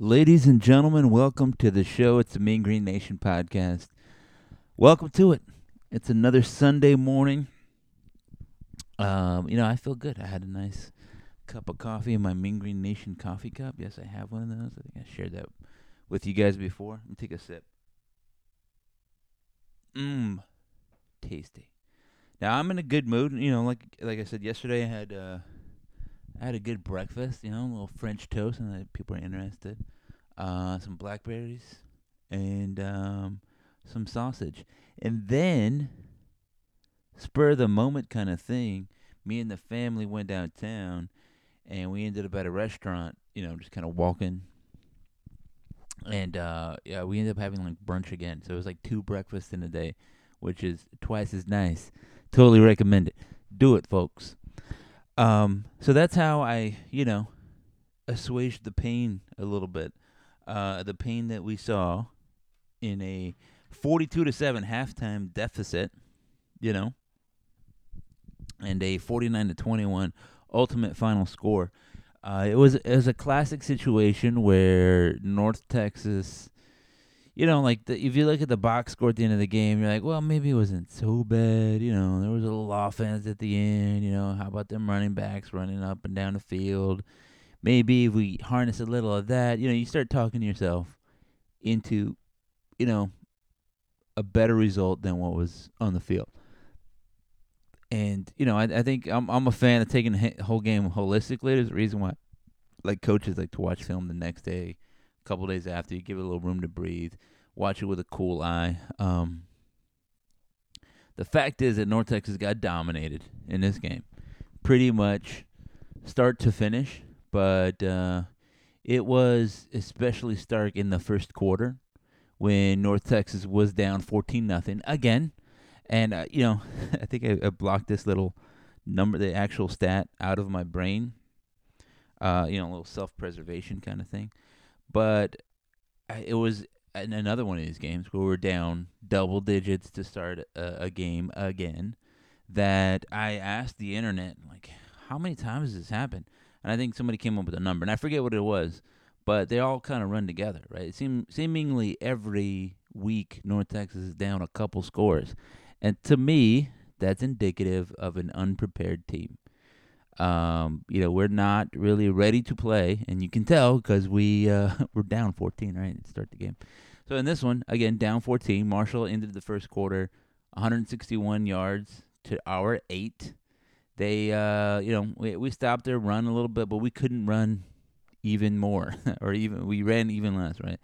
Ladies and gentlemen, welcome to the show. It's the Mean Green Nation podcast. Welcome to it. It's another Sunday morning. Um, you know, I feel good. I had a nice cup of coffee in my Mean Green Nation coffee cup. Yes, I have one of those. I think I shared that with you guys before. Let me take a sip. Mmm, tasty. Now I'm in a good mood. You know, like like I said yesterday, I had uh, I had a good breakfast. You know, a little French toast, and people are interested. Uh, some blackberries and um, some sausage, and then spur the moment kind of thing. Me and the family went downtown, and we ended up at a restaurant. You know, just kind of walking. And uh, yeah, we ended up having like brunch again. So it was like two breakfasts in a day, which is twice as nice. Totally recommend it. Do it, folks. Um, so that's how I, you know, assuaged the pain a little bit. Uh, the pain that we saw in a 42 to 7 halftime deficit, you know, and a 49 to 21 ultimate final score. Uh, it was it was a classic situation where North Texas, you know, like the, if you look at the box score at the end of the game, you're like, well, maybe it wasn't so bad. You know, there was a little offense at the end. You know, how about them running backs running up and down the field? Maybe if we harness a little of that, you know, you start talking to yourself into, you know, a better result than what was on the field. And you know, I, I think I'm I'm a fan of taking the whole game holistically. There's a reason why, like coaches like to watch film the next day, couple days after. You give it a little room to breathe, watch it with a cool eye. Um, the fact is that North Texas got dominated in this game, pretty much start to finish. But uh, it was especially stark in the first quarter when North Texas was down 14 nothing again. And uh, you know, I think I, I, blocked this little number, the actual stat, out of my brain. Uh, you know, a little self-preservation kind of thing. But it was another one of these games where we're down double digits to start a, a game again. That I asked the internet, like, how many times has this happened? And I think somebody came up with a number, and I forget what it was, but they all kind of run together, right? It seem seemingly every week North Texas is down a couple scores. And to me, that's indicative of an unprepared team. Um, you know, we're not really ready to play, and you can tell because we uh, we're down 14 right to start the game. So in this one, again down 14. Marshall ended the first quarter 161 yards to our eight. They, uh, you know, we we stopped their run a little bit, but we couldn't run even more, or even we ran even less, right?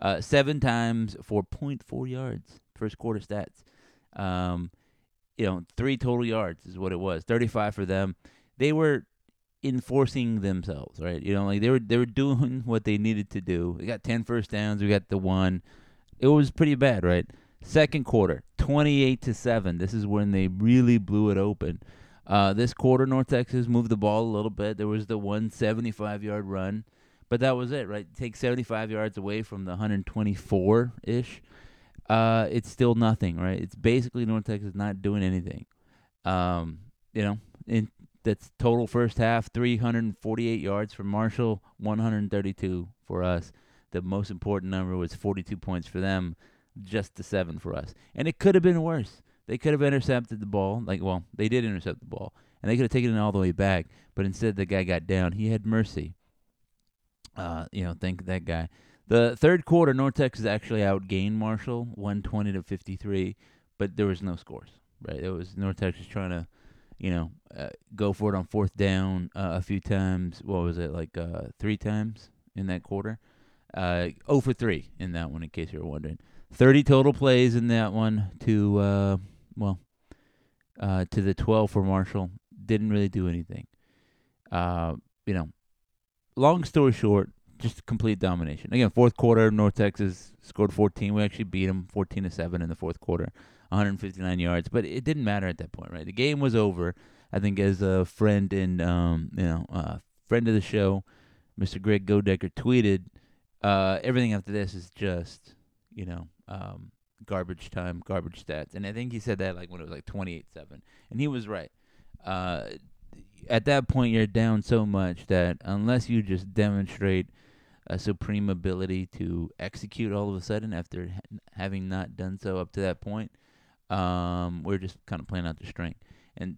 Uh, seven times for 0.4 yards, first quarter stats. Um, you know, three total yards is what it was. 35 for them. They were enforcing themselves, right? You know, like they were they were doing what they needed to do. We got 10 first downs. We got the one. It was pretty bad, right? Second quarter, 28 to 7. This is when they really blew it open. Uh, this quarter, North Texas moved the ball a little bit. There was the 175 yard run, but that was it, right? Take 75 yards away from the 124 ish uh, it's still nothing, right? It's basically North Texas not doing anything. Um, you know, in that's total first half 348 yards for Marshall, 132 for us. The most important number was 42 points for them, just the seven for us. And it could have been worse. They could have intercepted the ball, like well, they did intercept the ball, and they could have taken it all the way back. But instead, the guy got down. He had mercy. Uh, you know, thank that guy. The third quarter, North Texas actually outgained Marshall, 120 to 53, but there was no scores. Right, it was North Texas trying to, you know, uh, go for it on fourth down uh, a few times. What was it like uh, three times in that quarter? Uh, 0 for three in that one, in case you were wondering. 30 total plays in that one to uh, well, uh, to the 12 for Marshall. Didn't really do anything. Uh, you know, long story short, just complete domination. Again, fourth quarter, North Texas scored 14. We actually beat them 14 to 7 in the fourth quarter, 159 yards. But it didn't matter at that point, right? The game was over. I think as a friend and um, you know, uh, friend of the show, Mr. Greg Godecker tweeted, uh, everything after this is just, you know, um, garbage time, garbage stats. And I think he said that like when it was like 28-7. And he was right. Uh, at that point you're down so much that unless you just demonstrate – a supreme ability to execute all of a sudden after ha- having not done so up to that point. Um, we're just kind of playing out the strength. And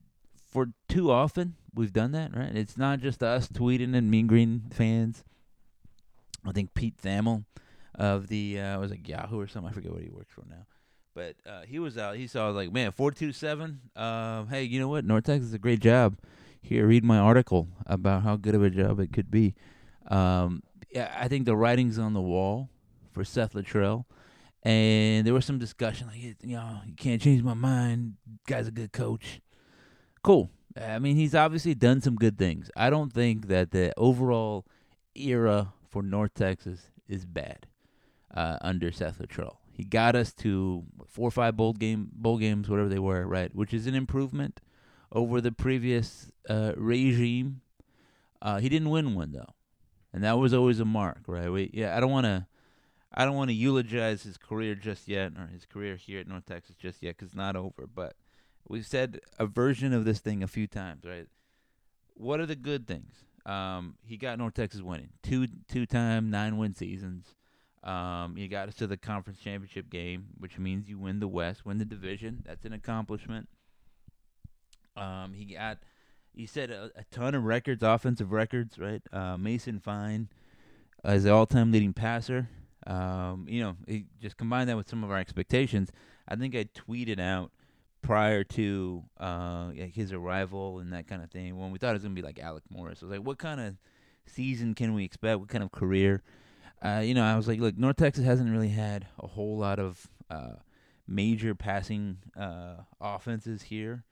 for too often, we've done that, right? It's not just us tweeting and Mean Green fans. I think Pete Thamel of the uh, was like Yahoo or something. I forget what he works for now. But uh, he was out. He saw like, man, four two seven. Uh, hey, you know what? North Texas is a great job. Here, read my article about how good of a job it could be. Um, yeah, I think the writing's on the wall for Seth Littrell, and there was some discussion like, you know, you can't change my mind. Guy's a good coach. Cool. I mean, he's obviously done some good things. I don't think that the overall era for North Texas is bad uh, under Seth Littrell. He got us to four or five bowl game bowl games, whatever they were, right? Which is an improvement over the previous uh, regime. Uh, he didn't win one though, and that was always a mark, right? We, yeah, I don't want to, I don't want to eulogize his career just yet, or his career here at North Texas just yet, because it's not over. But we've said a version of this thing a few times, right? What are the good things? Um, he got North Texas winning two two time nine win seasons. Um, got us to the conference championship game, which means you win the West, win the division. That's an accomplishment. Um, he got, he set a, a, ton of records, offensive records, right? Uh, Mason Fine as the all-time leading passer. Um, you know, he just combined that with some of our expectations. I think I tweeted out prior to uh, his arrival and that kind of thing when we thought it was gonna be like Alec Morris. I was like, what kind of season can we expect? What kind of career? Uh, you know, I was like, look, North Texas hasn't really had a whole lot of uh, major passing uh, offenses here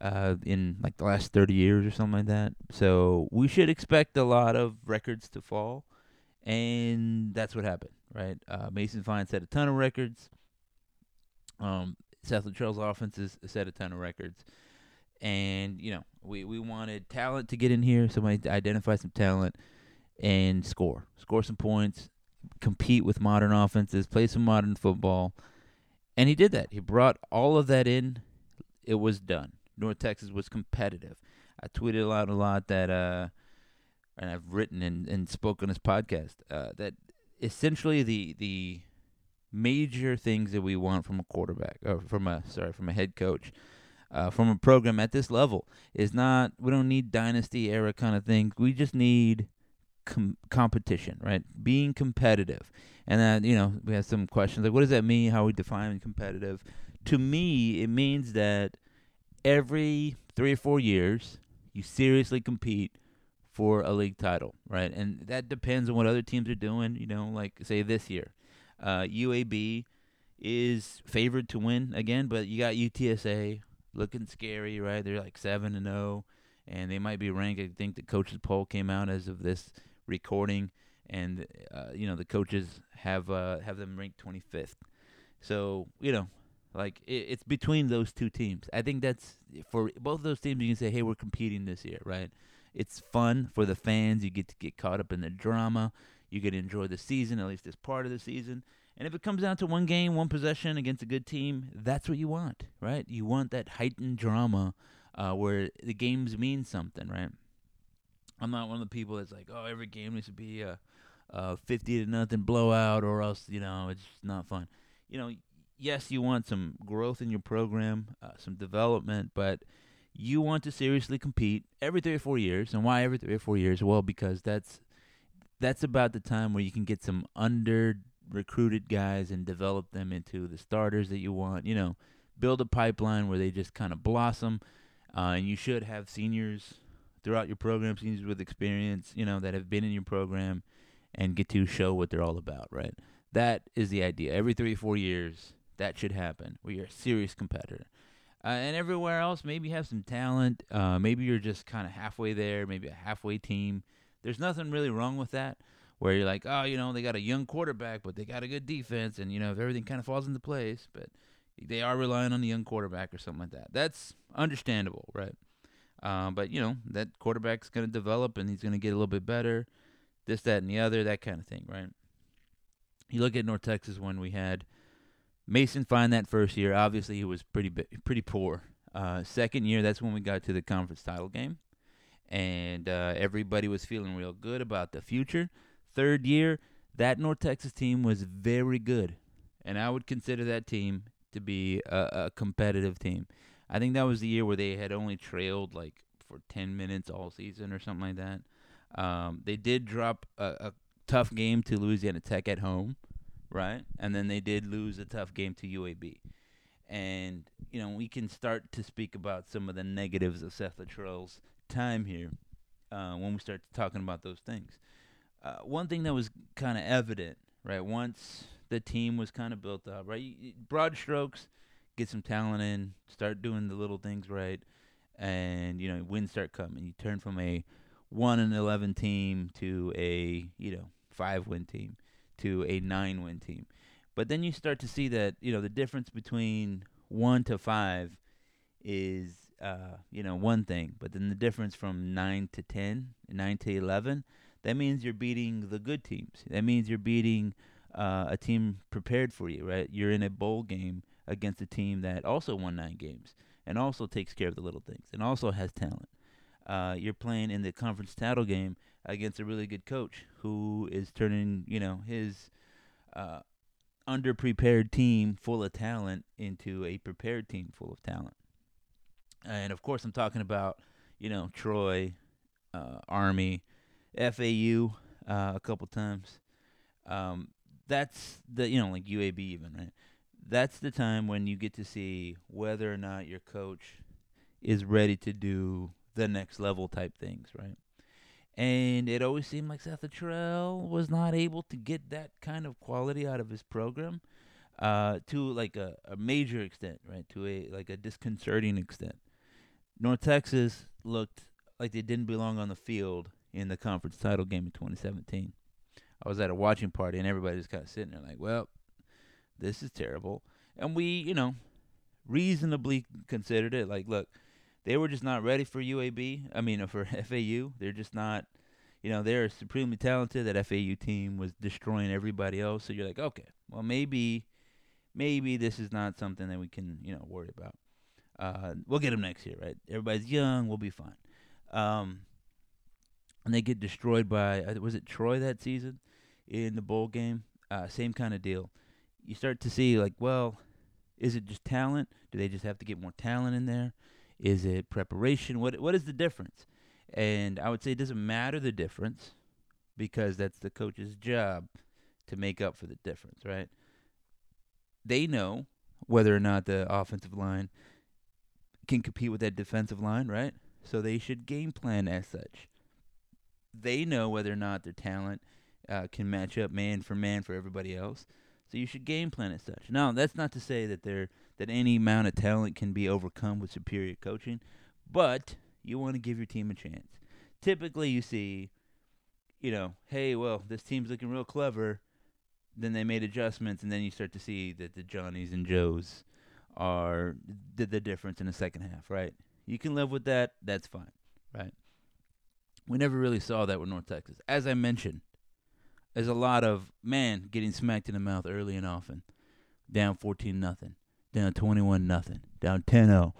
uh, in like the last 30 years or something like that. So we should expect a lot of records to fall, and that's what happened, right? Uh, Mason Fine set a ton of records. Um, Seth Littrell's offenses set a ton of records. And, you know, we, we wanted talent to get in here, somebody to identify some talent and score. Score some points, compete with modern offenses, play some modern football. And he did that. He brought all of that in. It was done. North Texas was competitive. I tweeted out a lot that, uh, and I've written and, and spoken on this podcast, uh, that essentially the the major things that we want from a quarterback, or from a sorry, from a head coach, uh, from a program at this level is not. We don't need dynasty era kind of things. We just need com- competition, right? Being competitive, and then you know we have some questions like, what does that mean? How we define competitive? To me, it means that every three or four years, you seriously compete for a league title, right? And that depends on what other teams are doing. You know, like say this year, uh, UAB is favored to win again, but you got UTSA looking scary, right? They're like seven and zero, and they might be ranked. I think the coaches poll came out as of this recording, and uh, you know the coaches have uh, have them ranked 25th. So you know, like it, it's between those two teams. I think that's for both of those teams. You can say, hey, we're competing this year, right? It's fun for the fans. You get to get caught up in the drama. You get to enjoy the season, at least this part of the season. And if it comes down to one game, one possession against a good team, that's what you want, right? You want that heightened drama uh, where the games mean something, right? I'm not one of the people that's like, oh, every game needs to be a, a 50 to nothing blowout, or else you know it's not fun. You know, yes, you want some growth in your program, uh, some development, but you want to seriously compete every three or four years. And why every three or four years? Well, because that's that's about the time where you can get some under recruited guys and develop them into the starters that you want. You know, build a pipeline where they just kind of blossom. Uh, and you should have seniors throughout your program, seniors with experience, you know, that have been in your program and get to show what they're all about, right? That is the idea. Every three or four years, that should happen. We are a serious competitor. Uh, and everywhere else, maybe you have some talent. Uh, maybe you're just kind of halfway there, maybe a halfway team. There's nothing really wrong with that. Where you're like, oh, you know, they got a young quarterback, but they got a good defense, and you know, if everything kind of falls into place, but they are relying on the young quarterback or something like that. That's understandable, right? Um, but you know, that quarterback's going to develop, and he's going to get a little bit better. This, that, and the other, that kind of thing, right? You look at North Texas when we had Mason Fine that first year. Obviously, he was pretty pretty poor. Uh, second year, that's when we got to the conference title game, and uh, everybody was feeling real good about the future. third year, that North Texas team was very good, and I would consider that team to be a, a competitive team. I think that was the year where they had only trailed like for 10 minutes all season or something like that. Um, they did drop a, a tough game to Louisiana Tech at home, right? And then they did lose a tough game to UAB. And, you know, we can start to speak about some of the negatives of Seth Littrell's time here uh, when we start talking about those things. Uh, one thing that was kind of evident, right, once the team was kind of built up, right? Broad strokes, get some talent in, start doing the little things right, and, you know, wins start coming. You turn from a 1 and 11 team to a, you know, 5 win team to a 9 win team. But then you start to see that, you know, the difference between 1 to 5 is uh, you know, one thing, but then the difference from 9 to 10, 9 to 11, that means you're beating the good teams. That means you're beating uh, a team prepared for you, right? You're in a bowl game against a team that also won nine games and also takes care of the little things and also has talent. Uh, you're playing in the conference title game against a really good coach who is turning, you know, his uh, underprepared team full of talent into a prepared team full of talent. And of course, I'm talking about, you know, Troy, uh, Army, FAU uh, a couple times. Um, that's the, you know, like UAB even, right? That's the time when you get to see whether or not your coach is ready to do the next level type things, right? And it always seemed like Seth Littrell was not able to get that kind of quality out of his program uh, to like a, a major extent, right? To a like a disconcerting extent. North Texas looked like they didn't belong on the field in the conference title game in 2017. I was at a watching party and everybody was kind of sitting there like, well, this is terrible. And we, you know, reasonably considered it like, look, they were just not ready for UAB. I mean, for FAU. They're just not, you know, they're supremely talented. That FAU team was destroying everybody else. So you're like, okay, well, maybe, maybe this is not something that we can, you know, worry about. Uh, we'll get them next year, right? Everybody's young. We'll be fine. Um, and they get destroyed by uh, was it Troy that season in the bowl game? Uh, same kind of deal. You start to see like, well, is it just talent? Do they just have to get more talent in there? Is it preparation? What what is the difference? And I would say it doesn't matter the difference because that's the coach's job to make up for the difference, right? They know whether or not the offensive line can compete with that defensive line, right? So they should game plan as such. They know whether or not their talent uh, can match up man for man for everybody else. So you should game plan as such. Now, that's not to say that there that any amount of talent can be overcome with superior coaching, but you want to give your team a chance. Typically, you see, you know, hey, well, this team's looking real clever. Then they made adjustments, and then you start to see that the Johnnies and Joes are did the difference in the second half, right? You can live with that. That's fine, right? We never really saw that with North Texas. As I mentioned, there's a lot of man getting smacked in the mouth early and often. Down 14 nothing, down 21 nothing, down 10-0.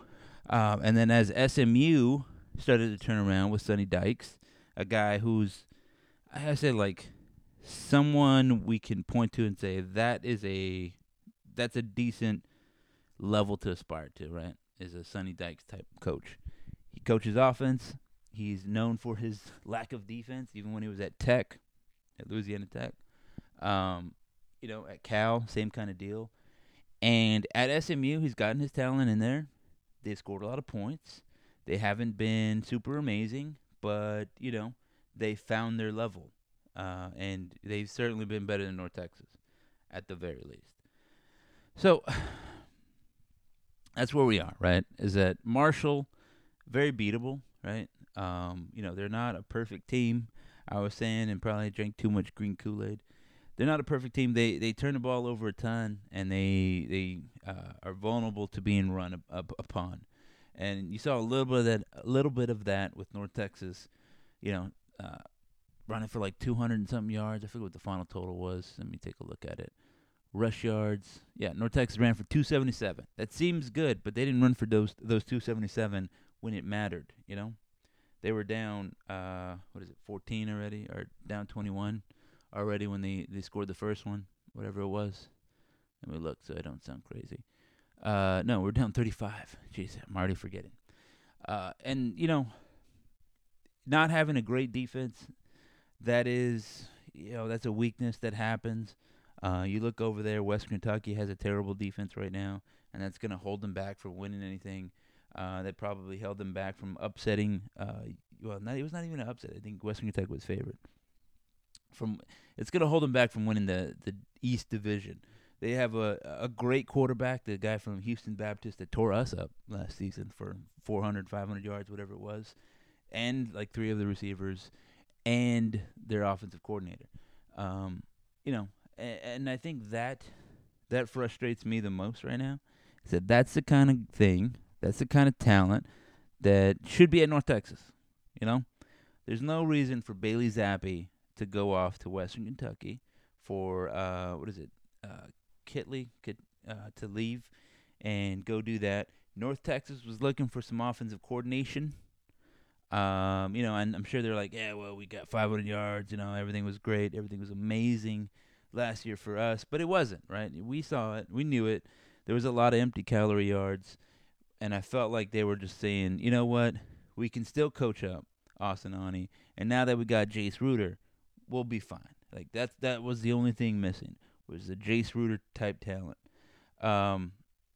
Um, and then as SMU started to turn around with Sonny Dykes, a guy who's I say, like someone we can point to and say that is a that's a decent level to aspire to, right? Is a Sonny Dykes type coach. He coaches offense. He's known for his lack of defense, even when he was at Tech, at Louisiana Tech. Um, you know, at Cal, same kind of deal. And at SMU, he's gotten his talent in there. They scored a lot of points. They haven't been super amazing, but you know, they found their level, uh, and they've certainly been better than North Texas, at the very least. So, that's where we are, right? Is that Marshall very beatable, right? Um, you know, they're not a perfect team. I was saying, and probably drank too much green Kool Aid. They're not a perfect team. They they turn the ball over a ton, and they they uh, are vulnerable to being run up, up, upon. And you saw a little bit of that, a little bit of that with North Texas. You know, uh, running for like 200 and something yards. I forget what the final total was. Let me take a look at it rush yards. Yeah, North Texas ran for 277. That seems good, but they didn't run for those those 277 when it mattered. You know, they were down. Uh, what is it? 14 already, or down 21, already when they they scored the first one, whatever it was. Let me look so I don't sound crazy. Uh, no, we're down 35. Jeez, I'm already forgetting. Uh, and you know, not having a great defense, that is, you know, that's a weakness that happens. Uh, you look over there, West Kentucky has a terrible defense right now, and that's going to hold them back from winning anything. Uh, that probably held them back from upsetting. Uh, well, not, it was not even an upset. I think Western Kentucky was favored. From it's going to hold them back from winning the the East Division. They have a a great quarterback, the guy from Houston Baptist that tore us up last season for 400, 500 yards, whatever it was, and like three of the receivers, and their offensive coordinator. Um, you know, and, and I think that that frustrates me the most right now. Is that that's the kind of thing, that's the kind of talent that should be at North Texas. You know, there's no reason for Bailey Zappe to go off to Western Kentucky for uh, what is it, uh, Kittley could uh, to leave and go do that. North Texas was looking for some offensive coordination. Um, you know, and I'm sure they're like, yeah, well, we got 500 yards. You know, everything was great, everything was amazing last year for us, but it wasn't right. We saw it, we knew it. There was a lot of empty calorie yards, and I felt like they were just saying, you know what, we can still coach up Austin Aune, and now that we got Jace Ruder, we'll be fine. Like that's that was the only thing missing was the Jace Ruder type talent. Um,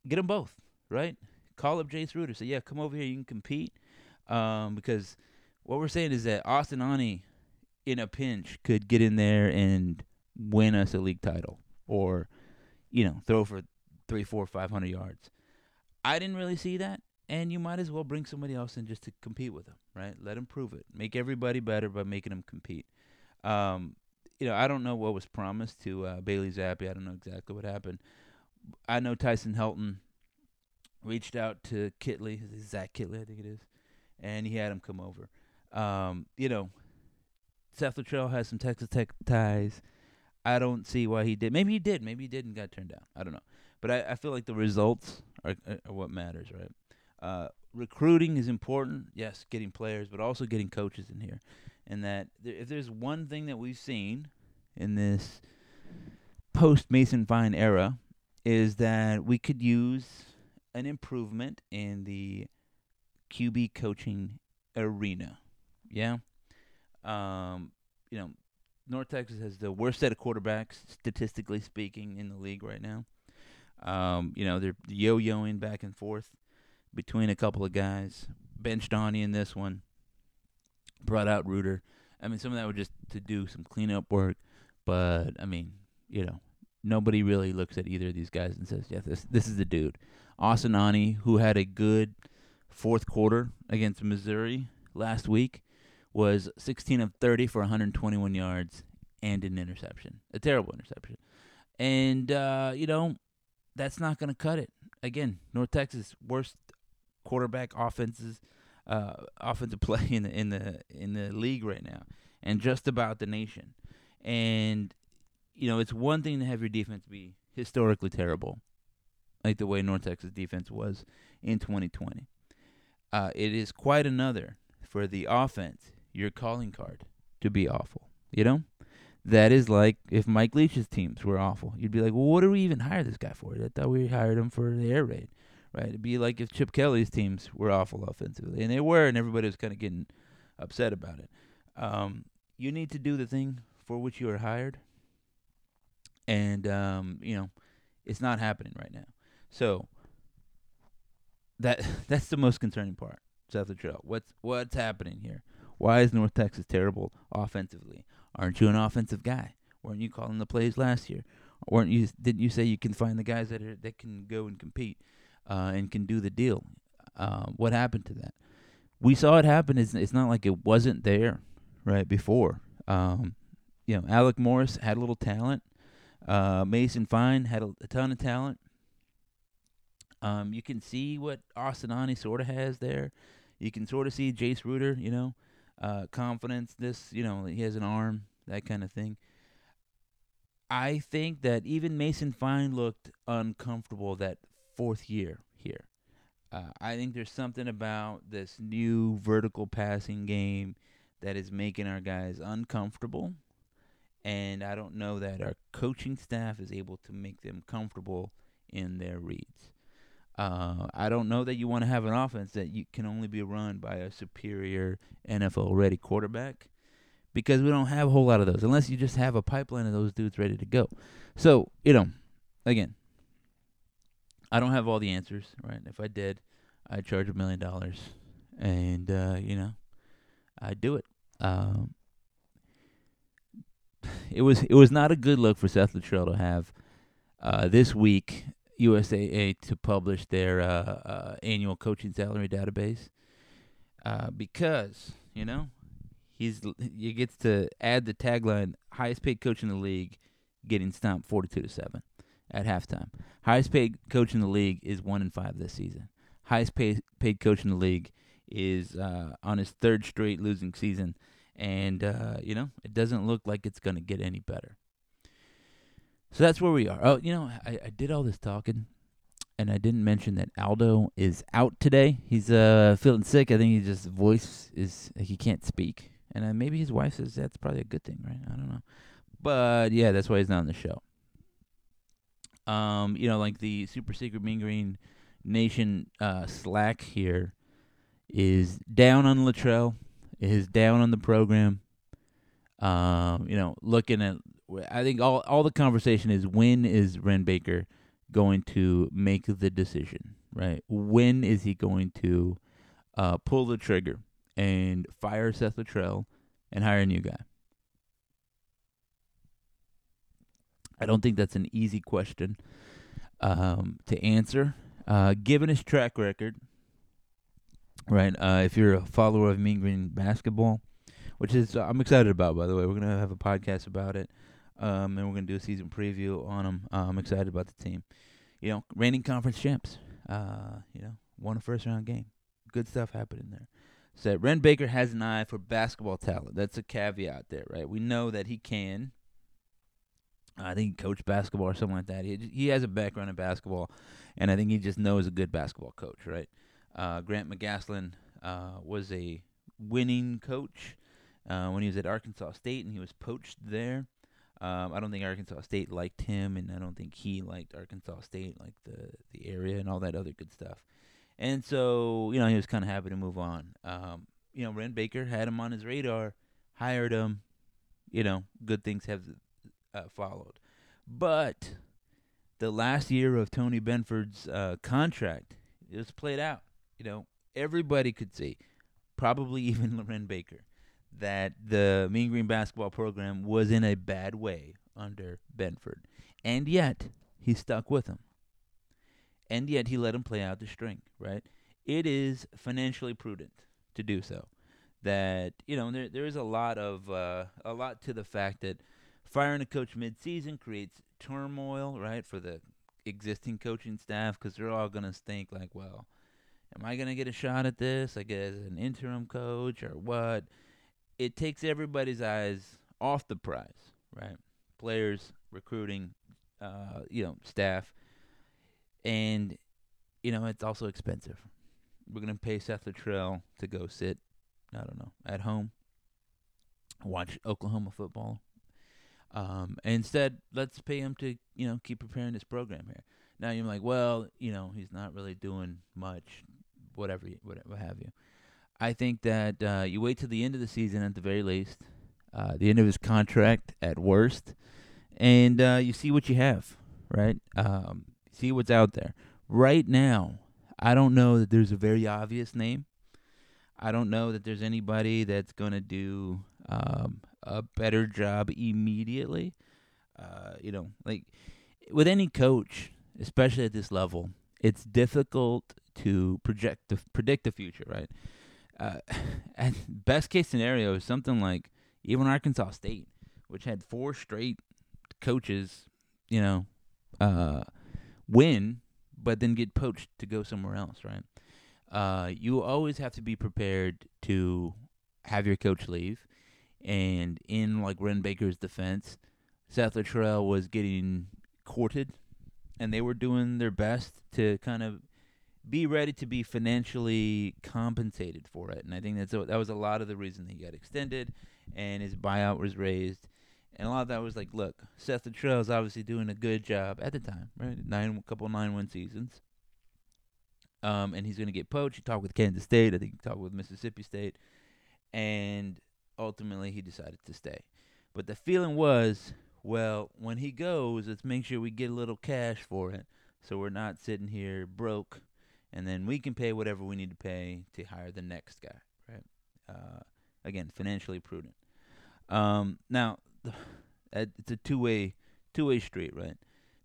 get them both, right? Call up Jace Ruder. Say, yeah, come over here. You can compete. Um, because what we're saying is that Austin Aune, in a pinch, could get in there and win us a league title, or you know, throw for three, four, five hundred yards. I didn't really see that, and you might as well bring somebody else in just to compete with them, right? Let them prove it. Make everybody better by making them compete. Um, you know, I don't know what was promised to uh, Bailey Zappe. I don't know exactly what happened. I know Tyson Helton reached out to Kittley, Zach Kittley, I think it is, and he had him come over. Um, you know, Seth Littrell has some Texas Tech ties. I don't see why he did. Maybe he did. Maybe he didn't got turned down. I don't know. But I, I feel like the results are, are what matters, right? Uh, recruiting is important. Yes, getting players, but also getting coaches in here and that if there's one thing that we've seen in this post Mason Fine era is that we could use an improvement in the QB coaching arena. Yeah. Um, you know, North Texas has the worst set of quarterbacks statistically speaking in the league right now. Um, you know, they're yo-yoing back and forth between a couple of guys. Benched Aune in this one brought out Ruder. I mean, some of that was just to do some cleanup work, but I mean, you know, nobody really looks at either of these guys and says, "Yeah, this this is the dude." Austin Aune, who had a good fourth quarter against Missouri last week, was 16 of 30 for 121 yards and an interception, a terrible interception. And uh, you know, that's not going to cut it. Again, North Texas worst quarterback offenses uh, offensive play in the in the in the league right now, and just about the nation. And you know, it's one thing to have your defense be historically terrible, like the way North Texas defense was in 2020. Uh, it is quite another for the offense, your calling card, to be awful. You know, that is like if Mike Leach's teams were awful, you'd be like, well, what do we even hire this guy for? I thought we hired him for the air raid right? It'd be like if Chip Kelly's teams were awful offensively, and they were, and everybody was kind of getting upset about it. Um, you need to do the thing for which you are hired, and um, you know, it's not happening right now. So that that's the most concerning part, Seth Littrell. What's what's happening here? Why is North Texas terrible offensively? Aren't you an offensive guy? Weren't you calling the plays last year? Weren't you? Didn't you say you can find the guys that are that can go and compete? Uh, and can do the deal. Uh, what happened to that? We saw it happen. It's, it's not like it wasn't there right before. Um, you know, Alec Morris had a little talent. Uh, Mason Fine had a, a ton of talent. Um, you can see what Austin sort of has there. You can sort of see Jace Ruder, you know, uh, confidence. This, you know, he has an arm, that kind of thing. I think that even Mason Fine looked uncomfortable that fourth year here. Uh, I think there's something about this new vertical passing game that is making our guys uncomfortable, and I don't know that our coaching staff is able to make them comfortable in their reads. Uh, I don't know that you want to have an offense that you can only be run by a superior NFL ready quarterback because we don't have a whole lot of those unless you just have a pipeline of those dudes ready to go. So, you know, again, I don't have all the answers, right? If I did, I'd charge a million dollars and, uh, you know, I'd do it. Um, it was it was not a good look for Seth Littrell to have uh, this week USAA to publish their uh, uh, annual coaching salary database uh, because you know he's he gets to add the tagline highest paid coach in the league getting stomped 42 to 7 at halftime. Highest paid coach in the league is 1 and 5 this season. Highest paid paid coach in the league is uh, on his third straight losing season and uh, you know it doesn't look like it's going to get any better. So that's where we are. Oh, you know, I, I did all this talking, and I didn't mention that Aldo is out today. He's uh feeling sick. I think he just voice is he can't speak, and uh, maybe his wife says that's probably a good thing, right? I don't know, but yeah, that's why he's not on the show. Um, you know, like the super secret Mean Green Nation uh, Slack here is down on Littrell, is down on the program. Um, you know, looking at I think all all the conversation is when is Wren Baker going to make the decision, right? When is he going to uh, pull the trigger and fire Seth Littrell and hire a new guy? I don't think that's an easy question um, to answer. Uh, given his track record, right? Uh, if you're a follower of Mean Green basketball, which is I'm excited about, by the way, we're gonna have a podcast about it um, and we're gonna do a season preview on them. Uh, I'm excited about the team. You know, reigning conference champs. Uh, you know, won a first round game. Good stuff happening there. Said Wren Baker has an eye for basketball talent. That's a caveat there, right? We know that he can. I think he coached basketball or something like that. He he has a background in basketball, and I think he just knows a good basketball coach, right? Uh, Grant McCasland uh, was a winning coach uh, when he was at Arkansas State, and he was poached there. Um, I don't think Arkansas State liked him, and I don't think he liked Arkansas State, like the the area and all that other good stuff. And so, you know, he was kind of happy to move on. Um, you know, Wren Baker had him on his radar, hired him. You know, good things have uh, followed. But the last year of Tony Benford's uh, contract, it was played out. You know, everybody could see, probably even Wren Baker, that the Mean Green basketball program was in a bad way under Benford. And yet, he stuck with him. And yet, he let him play out the string, right? It is financially prudent to do so. That, you know, there there is a lot of uh, a lot to the fact that firing a coach mid-season creates turmoil, right, for the existing coaching staff because they're all going to think like, well, am I going to get a shot at this? I guess an interim coach or what? it takes everybody's eyes off the prize, right? Players, recruiting, uh, you know, staff, and you know it's also expensive. We're gonna pay Seth Littrell to go sit, I don't know, at home, watch Oklahoma football. Um, instead, let's pay him to you know keep preparing this program here. Now you're like, well, you know, he's not really doing much, whatever, whatever have you. I think that uh, you wait till the end of the season at the very least, uh, the end of his contract at worst, and uh, you see what you have, right? Um, see what's out there. Right now, I don't know that there's a very obvious name. I don't know that there's anybody that's going to do um, a better job immediately. Uh, you know, like with any coach, especially at this level, it's difficult to project the predict the future, right? uh, best case scenario is something like even Arkansas State, which had four straight coaches, you know, uh, win, but then get poached to go somewhere else, right? Uh, you always have to be prepared to have your coach leave. And in like Wren Baker's defense, Seth Littrell was getting courted, and they were doing their best to kind of be ready to be financially compensated for it. And I think that's a, that was a lot of the reason he got extended and his buyout was raised. And a lot of that was like, look, Seth Littrell is obviously doing a good job at the time, right? Nine, couple nine win seasons. Um, and he's going to get poached. He talked with Kansas State. I think he talked with Mississippi State, and ultimately he decided to stay. But the feeling was, well, when he goes, let's make sure we get a little cash for it, so we're not sitting here broke, and then we can pay whatever we need to pay to hire the next guy, right? Uh, again, financially prudent. Um, now, it's a two-way two-way street, right?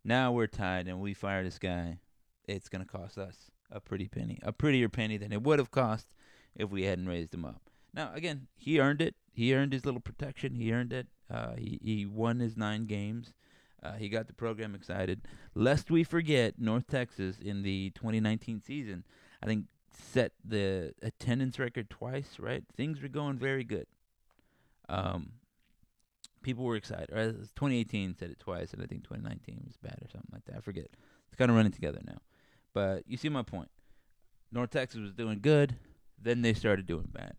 Now we're tied, and we fire this guy. It's gonna cost us a pretty penny, a prettier penny than it would have cost if we hadn't raised him up. Now, again, he earned it. He earned his little protection. He earned it. Uh, he he won his nine games. Uh, he got the program excited. Lest we forget, North Texas in the 2019 season, I think set the attendance record twice. Right, things were going very good. Um, people were excited. Right? 2018 said it twice, and I think 2019 was bad or something like that. I forget. It's kind of running together now. But you see my point. North Texas was doing good, then they started doing bad.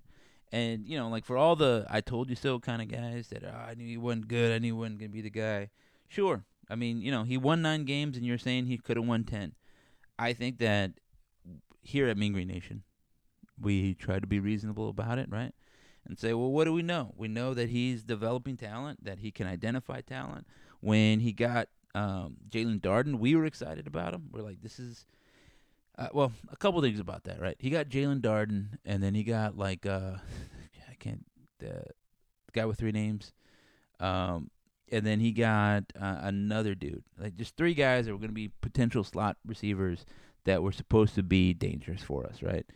And, you know, like for all the I told you so kind of guys that oh, I knew he wasn't good, I knew he wasn't to be the guy. Sure. I mean, you know, he won nine games and you're saying he could have won 10. I think that here at Mean Green Nation, we try to be reasonable about it, right? And say, well, what do we know? We know that he's developing talent, that he can identify talent. When he got um, Jaelon Darden, we were excited about him. We're like, this is uh, well, a couple things about that, right? He got Jaelon Darden, and then he got like uh, I can't the guy with three names, um, and then he got uh, another dude, like just three guys that were going to be potential slot receivers that were supposed to be dangerous for us, right?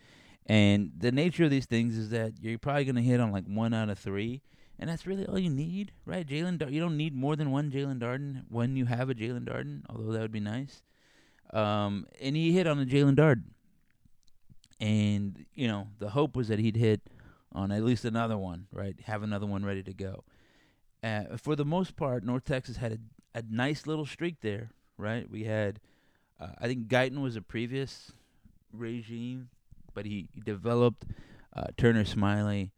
And the nature of these things is that you're probably going to hit on like one out of three, and that's really all you need, right? Jaelon, Dar- you don't need more than one Jaelon Darden when you have a Jaelon Darden, although that would be nice. Um, and he hit on a Jaelon Darden. And, you know, the hope was that he'd hit on at least another one, right? Have another one ready to go. Uh, for the most part, North Texas had a, a nice little streak there, right? We had, uh, I think Guyton was a previous regime, but he, he developed uh, Turner Smiley.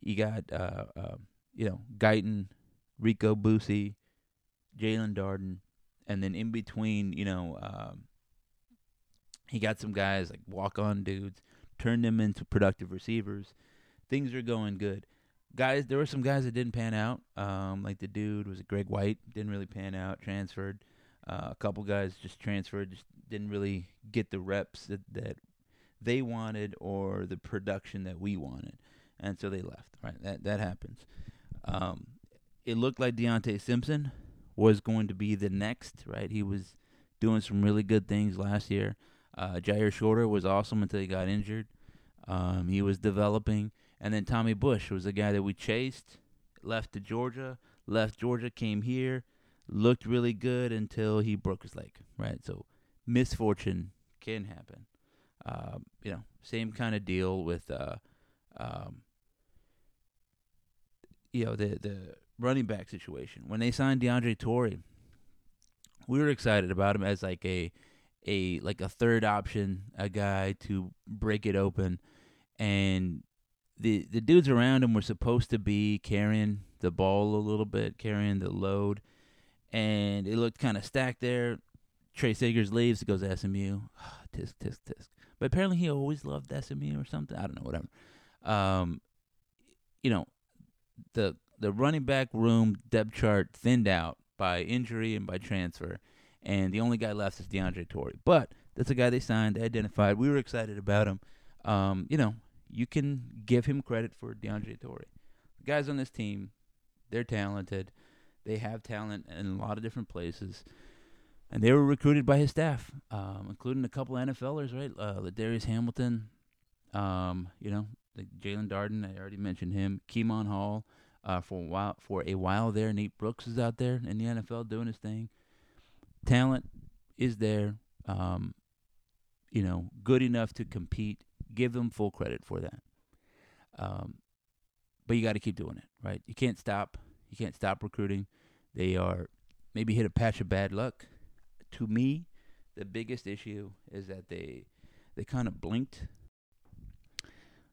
You got, uh, uh, you know, Guyton, Rico Bussey, Jaelon Darden, and then in between, you know, um, he got some guys like walk on dudes, turned them into productive receivers. Things are going good. Guys, there were some guys that didn't pan out. Um, like the dude was it Greg White, didn't really pan out, transferred. Uh, a couple guys just transferred, just didn't really get the reps that, that they wanted or the production that we wanted, and so they left. Right, that that happens. Um, it looked like Deontay Simpson was going to be the next. Right, he was doing some really good things last year. Uh, Jyaire Shorter was awesome until he got injured. Um, he was developing, and then Tommy Bush was the guy that we chased. Left to Georgia, left Georgia, came here, looked really good until he broke his leg. Right, so misfortune can happen. Um, you know, same kind of deal with, uh, um, you know, the the running back situation. When they signed DeAndre Torrey, we were excited about him as like a a like a third option, a guy to break it open, and the the dudes around him were supposed to be carrying the ball a little bit, carrying the load, and it looked kind of stacked there. Tre Siggers leaves, goes to SMU. tisk tisk tisk. But apparently he always loved SMU or something. I don't know, whatever. Um, you know, the the running back room depth chart thinned out by injury and by transfer and the only guy left is DeAndre Torrey. But that's a guy they signed, they identified. We were excited about him. Um, you know, you can give him credit for DeAndre Torrey. The guys on this team, they're talented. They have talent in a lot of different places. And they were recruited by his staff, um, including a couple NFLers, right? Uh, Darius Hamilton, um, you know, Jaelon Darden. I already mentioned him. Kemon Hall, uh, for a while. For a while there, Nate Brooks is out there in the NFL doing his thing talent is there. Um, you know, good enough to compete. Give them full credit for that. Um, but you got to keep doing it, right? You can't stop. You can't stop recruiting. They are maybe hit a patch of bad luck. To me, the biggest issue is that they they kind of blinked.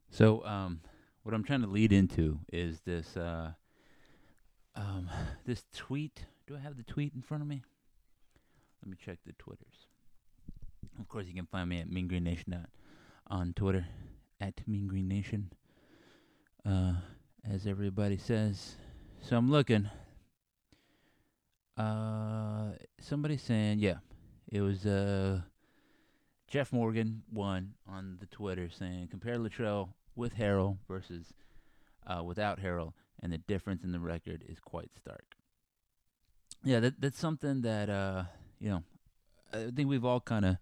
So, um, what I'm trying to lead into is this. Uh, um, this tweet. Do I have the tweet in front of me? Let me check the Twitters. Of course, you can find me at Mean Green Nation on Twitter at Mean Green Nation. Uh, as everybody says. So I'm looking. Uh, somebody saying, yeah, it was uh Jeff Morgan one on the Twitter saying compare Littrell with Harrell versus uh, without Harrell, and the difference in the record is quite stark. Yeah, that that's something that uh, you know, I think we've all kind of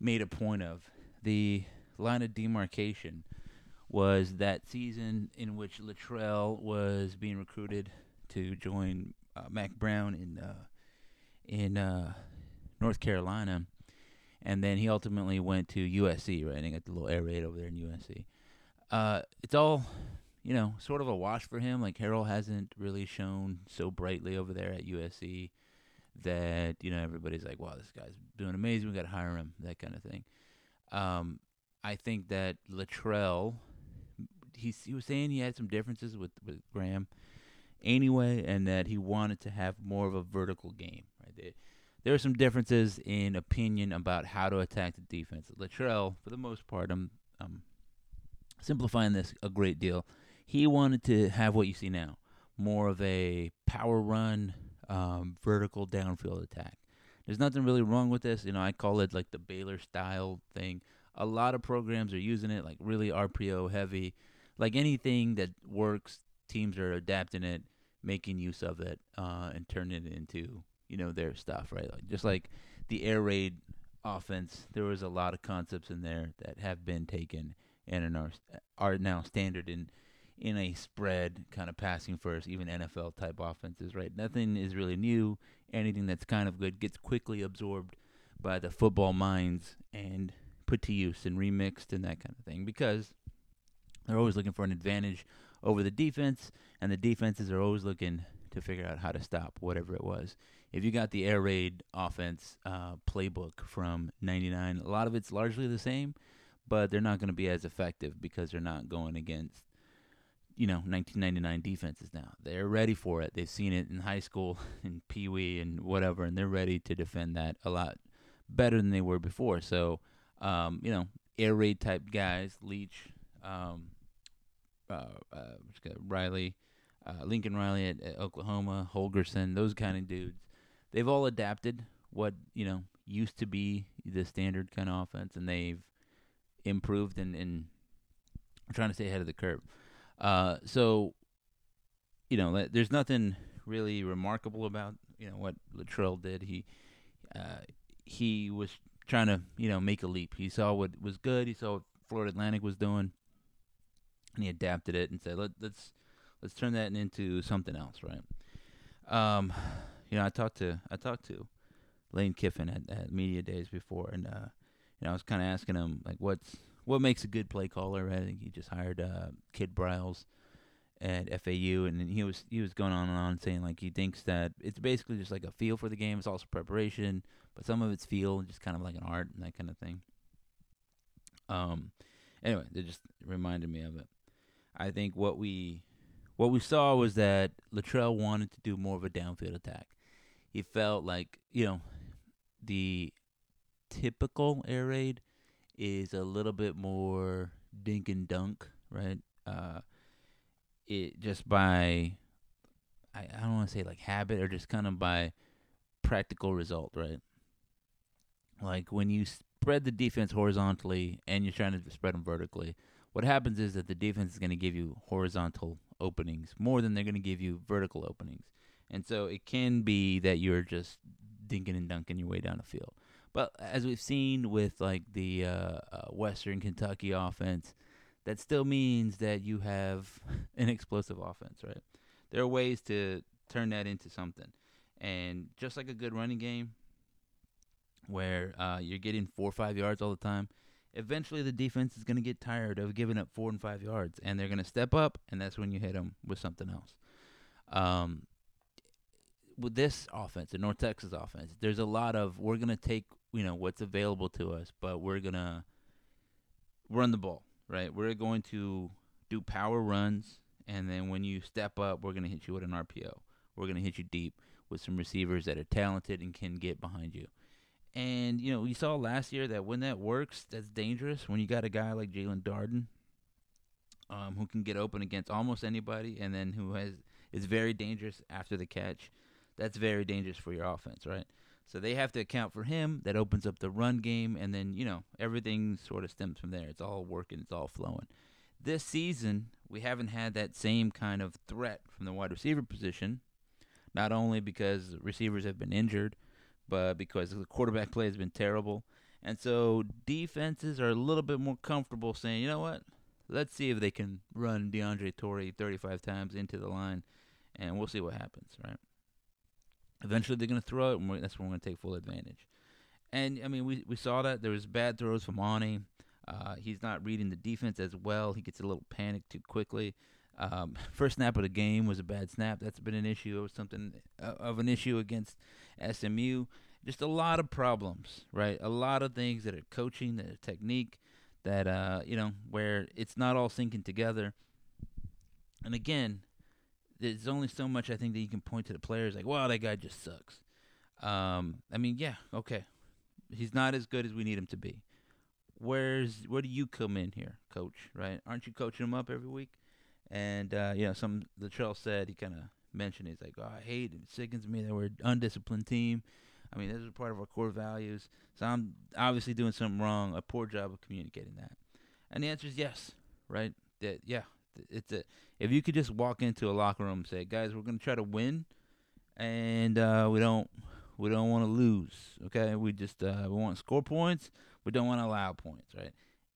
made a point of the line of demarcation was that season in which Littrell was being recruited to join uh, Mack Brown in uh, in uh, North Carolina, and then he ultimately went to USC, right? And got the little air raid over there in USC. Uh, it's all, you know, sort of a wash for him. Like Harrell hasn't really shown so brightly over there at USC that you know everybody's like, "Wow, this guy's doing amazing. We got to hire him." That kind of thing. Um, I think that Littrell, he he was saying he had some differences with with Graham, anyway, and that he wanted to have more of a vertical game. Right, they, there are some differences in opinion about how to attack the defense. Littrell, for the most part, I'm, I'm simplifying this a great deal. He wanted to have what you see now, more of a power run, um, vertical downfield attack. There's nothing really wrong with this. You know, I call it like the Baylor style thing. A lot of programs are using it, like really RPO heavy. Like anything that works, teams are adapting it, making use of it, uh, and turning it into you know their stuff, right? Like, just like the air raid offense, there was a lot of concepts in there that have been taken and are are now standard in in a spread kind of passing first, even NFL type offenses, right? Nothing is really new. Anything that's kind of good gets quickly absorbed by the football minds and put to use and remixed and that kind of thing because they're always looking for an advantage over the defense, and the defenses are always looking to figure out how to stop whatever it was. If you got the air raid offense uh, playbook from '99, a lot of it's largely the same, but they're not going to be as effective because they're not going against you know 1999 defenses now. They're ready for it. They've seen it in high school, in Pee Wee, and whatever, and they're ready to defend that a lot better than they were before. So, um, you know, air raid type guys, Leach, um, uh, uh, Riley, uh, Lincoln Riley at, at Oklahoma, Holgorsen, those kind of dudes. They've all adapted what you know used to be the standard kind of offense, and they've improved and, and trying to stay ahead of the curve. Uh, so, you know, there's nothing really remarkable about you know what Littrell did. He uh, he was trying to you know make a leap. He saw what was good. He saw what Florida Atlantic was doing, and he adapted it and said, Let, let's let's turn that into something else, right? Um, you know, I talked to I talked to Lane Kiffin at, at media days before, and uh, you know, I was kind of asking him like, what's what makes a good play caller? I think he just hired uh, Kid Briles at FAU, and he was he was going on and on saying like he thinks that it's basically just like a feel for the game. It's also preparation, but some of it's feel, just kind of like an art and that kind of thing. Um, anyway, it just reminded me of it. I think what we what we saw was that Littrell wanted to do more of a downfield attack. He felt like you know the typical air raid is a little bit more dink and dunk, right? Uh, it just by I, I don't want to say like habit or just kind of by practical result, right? Like when you spread the defense horizontally and you're trying to spread them vertically, what happens is that the defense is going to give you horizontal openings more than they're going to give you vertical openings. And so it can be that you're just dinking and dunking your way down the field. But as we've seen with like the uh, uh, Western Kentucky offense, that still means that you have an explosive offense, right? There are ways to turn that into something. And just like a good running game, where uh, you're getting four or five yards all the time, eventually the defense is going to get tired of giving up four and five yards, and they're going to step up, and that's when you hit them with something else. Um, with this offense, the North Texas offense, there's a lot of we're going to take you know what's available to us, but we're to run the ball, right? We're going to do power runs, and then when you step up, we're to hit you with an RPO. we're to hit you deep with some receivers that are talented and can get behind you. And you know, we saw last year that when that works, that's dangerous. When you got a guy like Jaelon Darden, um, who can get open against almost anybody, and then who has is very dangerous after the catch, that's very dangerous for your offense, right? So they have to account for him. That opens up the run game, and then you know everything sort of stems from there. It's all working, it's all flowing. This season, we haven't had that same kind of threat from the wide receiver position. Not only because receivers have been injured, but because the quarterback play has been terrible. And so defenses are a little bit more comfortable saying, you know what, let's see if they can run DeAndre Torrey 35 times into the line, and we'll see what happens, right? Eventually, they're going to throw it, and that's when we're going to take full advantage. And I mean, we we saw that there was bad throws from Aune. Uh, he's not reading the defense as well. He gets a little panicked too quickly. Um, first snap of the game was a bad snap. That's been an issue. It was something uh, of an issue against SMU. Just a lot of problems, right? A lot of things that are coaching, that are technique, that uh, you know, where it's not all syncing together. And again, there's only so much I think that you can point to the players like, "Wow, that guy just sucks." Um, I mean, yeah, okay, he's not as good as we need him to be. Where's where do you come in here, coach? Right? Aren't you coaching him up every week? And uh, you know, some Littrell said he kind of mentioned he's like, "Oh, I hate it. it sickens me that we're an undisciplined team." I mean, this is part of our core values. So I'm obviously doing something wrong, a poor job of communicating that. And the answer is yes, right? That yeah, it's a if you could just walk into a locker room and say, "Guys, we're going to try to win and uh, we don't we don't want to lose, okay? We just uh, we want to score points, we don't want to allow points, right?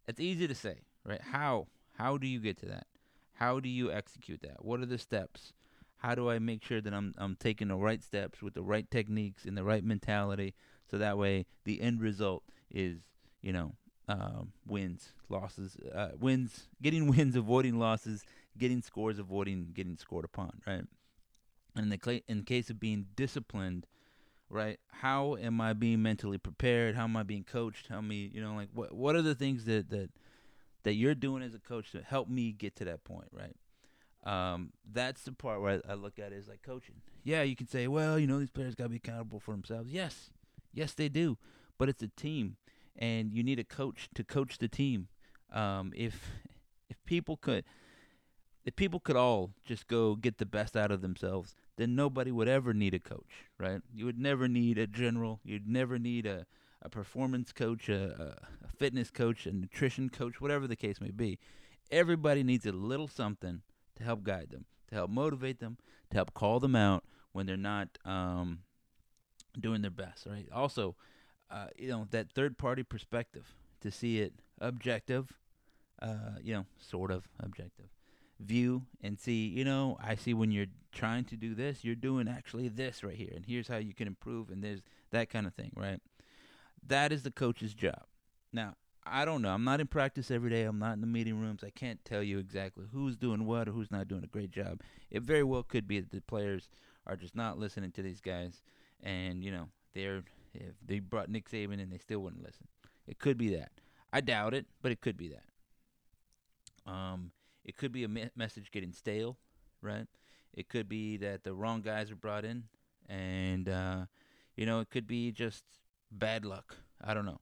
It's easy to say, right? How how do you get to that? How do you execute that? What are the steps? How do I make sure that I'm I'm taking the right steps with the right techniques and the right mentality, so that way the end result is you know um, wins, losses, uh, wins, getting wins, avoiding losses, getting scores, avoiding getting scored upon, right? And in the in case of being disciplined, right? How am I being mentally prepared? How am I being coached? How me, you know, like what what are the things that that that you're doing as a coach to help me get to that point, right? Um, that's the part where I, I look at it as like coaching. Yeah, you can say, well, you know, these players got to be accountable for themselves. Yes, yes, they do, but it's a team, and you need a coach to coach the team. Um, if if people could, if people could all just go get the best out of themselves, then nobody would ever need a coach, right? You would never need a general. You'd never need a a performance coach, a, a fitness coach, a nutrition coach, whatever the case may be. Everybody needs a little something to help guide them, to help motivate them, to help call them out when they're not um, doing their best. Right. Also, uh, you know that third party perspective to see it objective, uh, you know, sort of objective view and see, you know, I see when you're trying to do this, you're doing actually this right here, and here's how you can improve, and there's that kind of thing, right? That is the coach's job. Now, I don't know. I'm not in practice every day. I'm not in the meeting rooms. I can't tell you exactly who's doing what or who's not doing a great job. It very well could be that the players are just not listening to these guys, and you know they're if they brought Nick Saban and they still wouldn't listen. It could be that. I doubt it, but it could be that. Um, it could be a me- message getting stale, right? It could be that the wrong guys are brought in, and uh, you know it could be just bad luck. I don't know.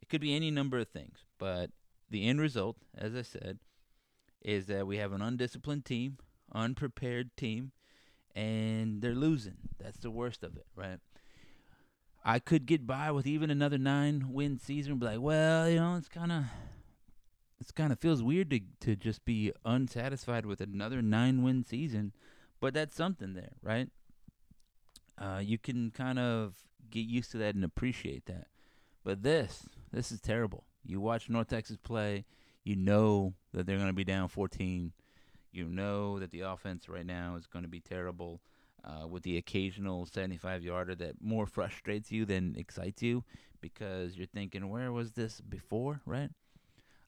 It could be any number of things, but the end result, as I said, is that we have an undisciplined team, unprepared team, and they're losing. That's the worst of it, right? I could get by with even another nine win season, be like, well, you know, it's kind of it's kind of feels weird to to just be unsatisfied with another nine win season, but that's something there, right? Uh, you can kind of get used to that and appreciate that. But this, this is terrible. You watch North Texas play, you know that they're going to be down 14. You know that the offense right now is going to be terrible. Uh, with the occasional 75 yarder that more frustrates you than excites you because you're thinking, where was this before, right?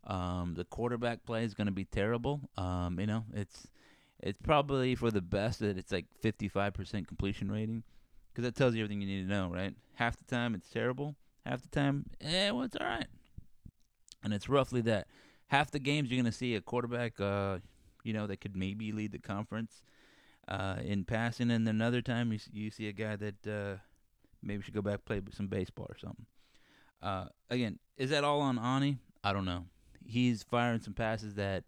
Um, the quarterback play is going to be terrible. Um, you know, it's it's probably for the best that it's like 55% completion rating because that tells you everything you need to know, right? Half the time it's terrible, half the time, eh, well, it's all right. And it's roughly that. Half the games you're going to see a quarterback, uh, you know, that could maybe lead the conference. Uh, in passing, and then another time you you see a guy that uh, maybe should go back play some baseball or something. Uh, again, is that all on Aune? I don't know. He's firing some passes that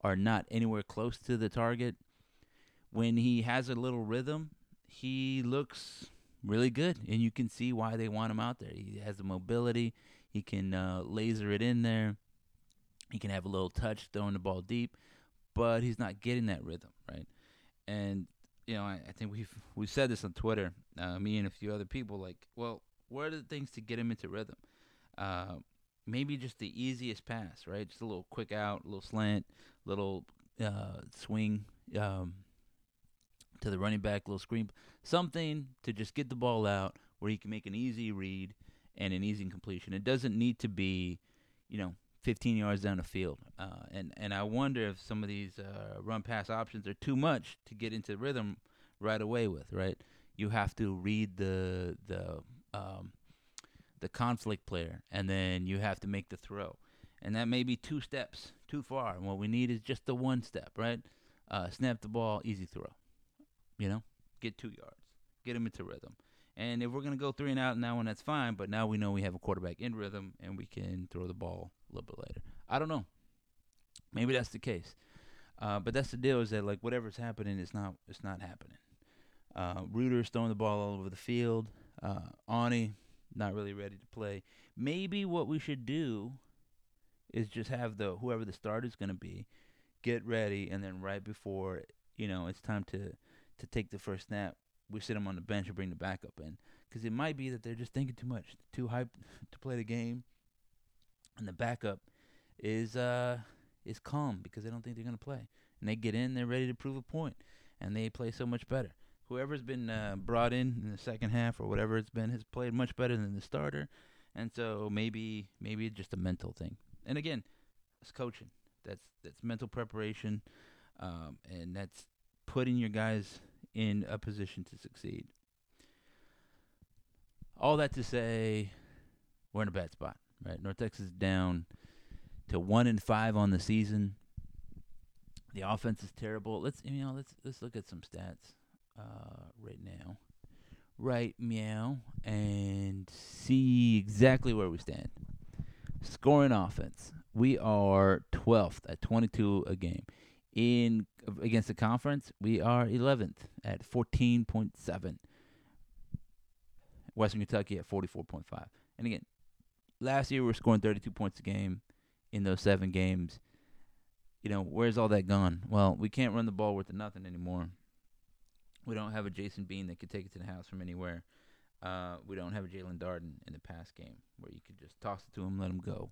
are not anywhere close to the target. When he has a little rhythm, he looks really good, and you can see why they want him out there. He has the mobility. He can uh, laser it in there. He can have a little touch throwing the ball deep, but he's not getting that rhythm, right? And you know, I, I think we've we said this on Twitter, uh, me and a few other people. Like, well, what are the things to get him into rhythm? Uh, maybe just the easiest pass, right? Just a little quick out, a little slant, little uh, swing um, to the running back, little screen, something to just get the ball out where he can make an easy read and an easy completion. It doesn't need to be, you know, 15 yards down the field. Uh, and and I wonder if some of these uh, run pass options are too much to get into rhythm right away with. Right, you have to read the the um, the conflict player, and then you have to make the throw, and that may be two steps too far. And what we need is just the one step. Right, uh, snap the ball, easy throw. You know, get two yards, get him into rhythm. And if we're going to go three and out in that one, that's fine. But now we know we have a quarterback in rhythm and we can throw the ball a little bit later. I don't know. Maybe that's the case. Uh, but that's the deal is that like whatever's happening, it's not it's not happening. Uh, Ruder's throwing the ball all over the field. Uh, Aune not really ready to play. Maybe what we should do is just have the whoever the starter is going to be get ready, and then right before you know it's time to to take the first snap, we sit them on the bench and bring the backup in because it might be that they're just thinking too much, too hyped to play the game, and the backup is uh is calm because they don't think they're gonna play, and they get in, they're ready to prove a point, and they play so much better. Whoever's been uh, brought in in the second half or whatever it's been has played much better than the starter, and so maybe maybe it's just a mental thing. And again, it's coaching. That's that's mental preparation, um, and that's putting your guys in a position to succeed. All that to say, we're in a bad spot, right? North Texas down to one and five on the season. The offense is terrible. Let's you know let's let's look at some stats uh, right now, right meow, and see exactly where we stand. Scoring offense, we are 12th at 22 a game. In against the conference, we are 11th at 14.7. Western Kentucky at 44.5. And again, last year we were scoring 32 points a game in those seven games. You know, where's all that gone? Well, we can't run the ball worth nothing anymore. We don't have a Jason Bean that could take it to the house from anywhere. Uh, we don't have a Jaelon Darden in the past game where you could just toss it to him, let him go,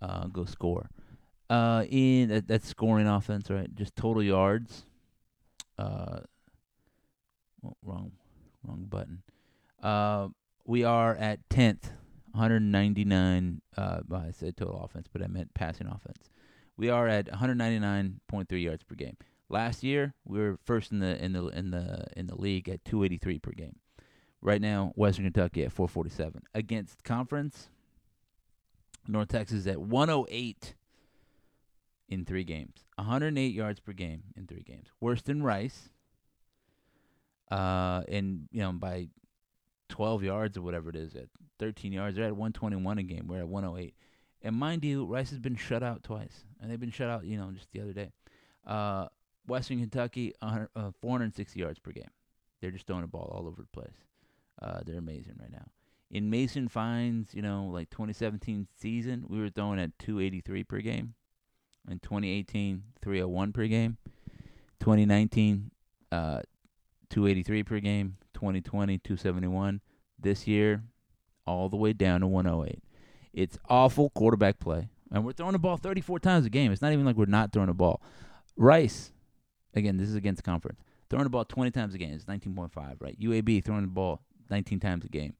uh, go score. Uh, in that, that's scoring offense, right? Just total yards. Uh, well, wrong, wrong button. Uh, we are at tenth, 199. Uh, well, I said total offense, but I meant passing offense. We are at 199.3 yards per game. Last year, we were first in the in the in the in the league at 283 per game. Right now, Western Kentucky at 447 against conference. North Texas at 108 in three games. 108 yards per game in three games. Worse than Rice. Uh, and you know by 12 yards or whatever it is at 13 yards, they're at 121 a game. We're at 108. And mind you, Rice has been shut out twice, and they've been shut out, you know, just the other day. Uh, Western Kentucky, uh, 460 yards per game. They're just throwing a ball all over the place. Uh, they're amazing right now. In Mason Fine's, you know, like 2017 season, we were throwing at 283 per game. In 2018, 301 per game. 2019, uh, 283 per game. 2020, 271. This year, all the way down to 108. It's awful quarterback play. And we're throwing the ball 34 times a game. It's not even like we're not throwing the ball. Rice, again, this is against conference, throwing the ball 20 times a game. It's 19.5, right? UAB throwing the ball 19 times a game,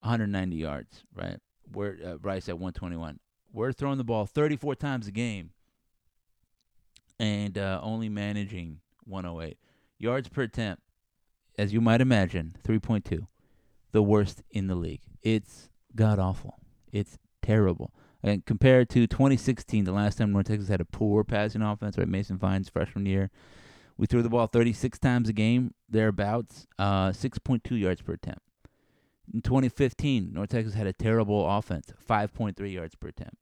190 yards, right? We're uh, Rice at 121. We're throwing the ball 34 times a game and uh, only managing 108 yards per attempt. As you might imagine, 3.2, the worst in the league. It's god awful. It's terrible. And compared to 2016, the last time North Texas had a poor passing offense, right? Mason Fine's freshman year, We threw the ball 36 times a game, thereabouts, uh, 6.2 yards per attempt. In 2015, North Texas had a terrible offense, 5.3 yards per attempt.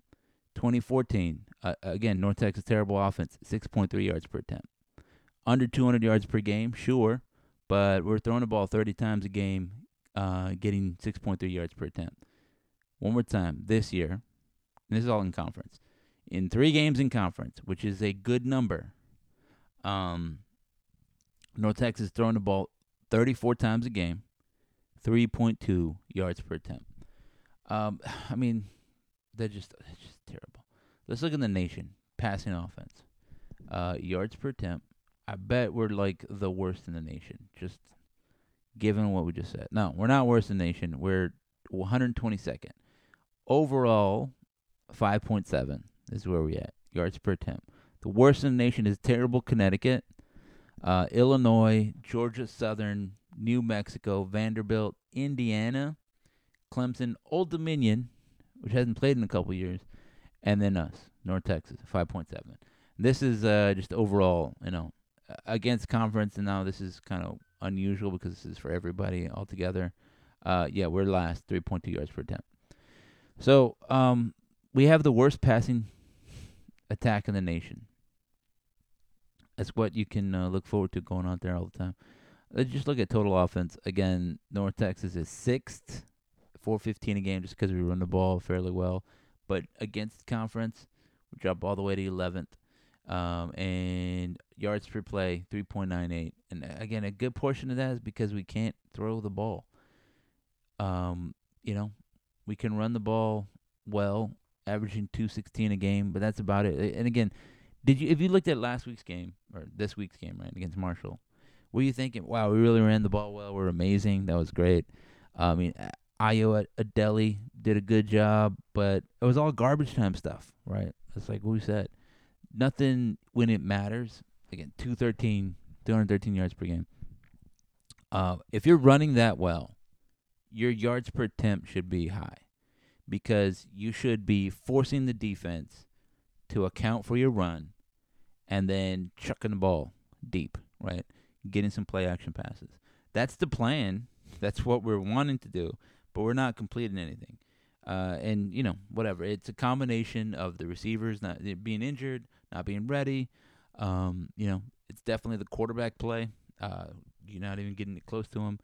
2014, uh, again, North Texas terrible offense, 6.3 yards per attempt. Under 200 yards per game, sure, but we're throwing the ball 30 times a game, uh, getting 6.3 yards per attempt. One more time, this year, and this is all in conference. In three games in conference, which is a good number, um, North Texas throwing the ball 34 times a game, 3.2 yards per attempt. Um, I mean, they're just just terrible. Let's look in the nation passing offense. Uh, yards per attempt. I bet we're like the worst in the nation. Just given what we just said. No, we're not worst in the nation. We're 122nd. Overall, 5.7 is where we at yards per attempt. The worst in the nation is terrible Connecticut, uh, Illinois, Georgia Southern, New Mexico, Vanderbilt, Indiana, Clemson, Old Dominion, which hasn't played in a couple years, and then us, North Texas, 5.7. This is uh, just overall, you know, against conference, and now this is kind of unusual because this is for everybody altogether. Uh, yeah, we're last, 3.2 yards per attempt. So um, we have the worst passing attack in the nation. That's what you can uh, look forward to going out there all the time. Let's just look at total offense. Again, North Texas is sixth, 415 a game just because we run the ball fairly well. But against conference, we drop all the way to 11th. Um, and yards per play, 3.98. And uh, again, a good portion of that is because we can't throw the ball. Um, you know, we can run the ball well, averaging 216 a game, but that's about it. And again, did you if you looked at last week's game or this week's game, right, against Marshall, were you thinking, "Wow, we really ran the ball well. We're amazing. That was great." I mean, Ayo Adeyi did a good job, but it was all garbage time stuff, right? It's like we said, nothing when it matters. Again, 213, 213 yards per game. Uh, if you're running that well, your yards per attempt should be high because you should be forcing the defense to account for your run and then chucking the ball deep, right? Getting some play action passes. That's the plan. That's what we're wanting to do, but we're not completing anything. Uh, and you know, whatever. It's a combination of the receivers not being injured, not being ready. Um, you know, it's definitely the quarterback play. Uh, you're not even getting it close to him.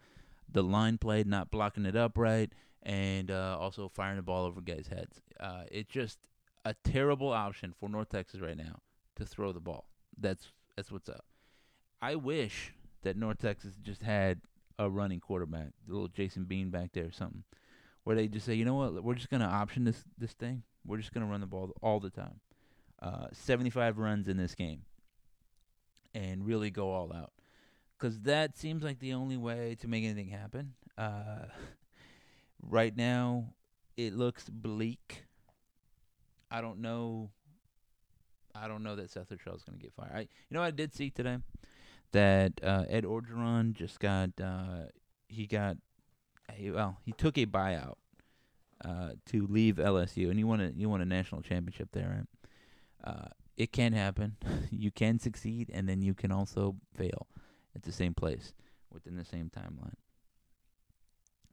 The line play, not blocking it up right, and uh, also firing the ball over guys' heads. Uh, it's just a terrible option for North Texas right now to throw the ball. That's that's what's up. I wish that North Texas just had a running quarterback, little Jason Bean back there or something, where they just say, you know what, we're just gonna option this this thing. We're just gonna run the ball all the time. Uh, 75 runs in this game, and really go all out, because that seems like the only way to make anything happen. Uh, right now, it looks bleak I don't know. I don't know that Seth Littrell is going to get fired. I, you know, I did see today that uh, Ed Orgeron just got uh, he got well he took a buyout uh, to leave LSU, and you want a you won a national championship there. Right? Uh, it can happen. you can succeed, and then you can also fail at the same place within the same timeline.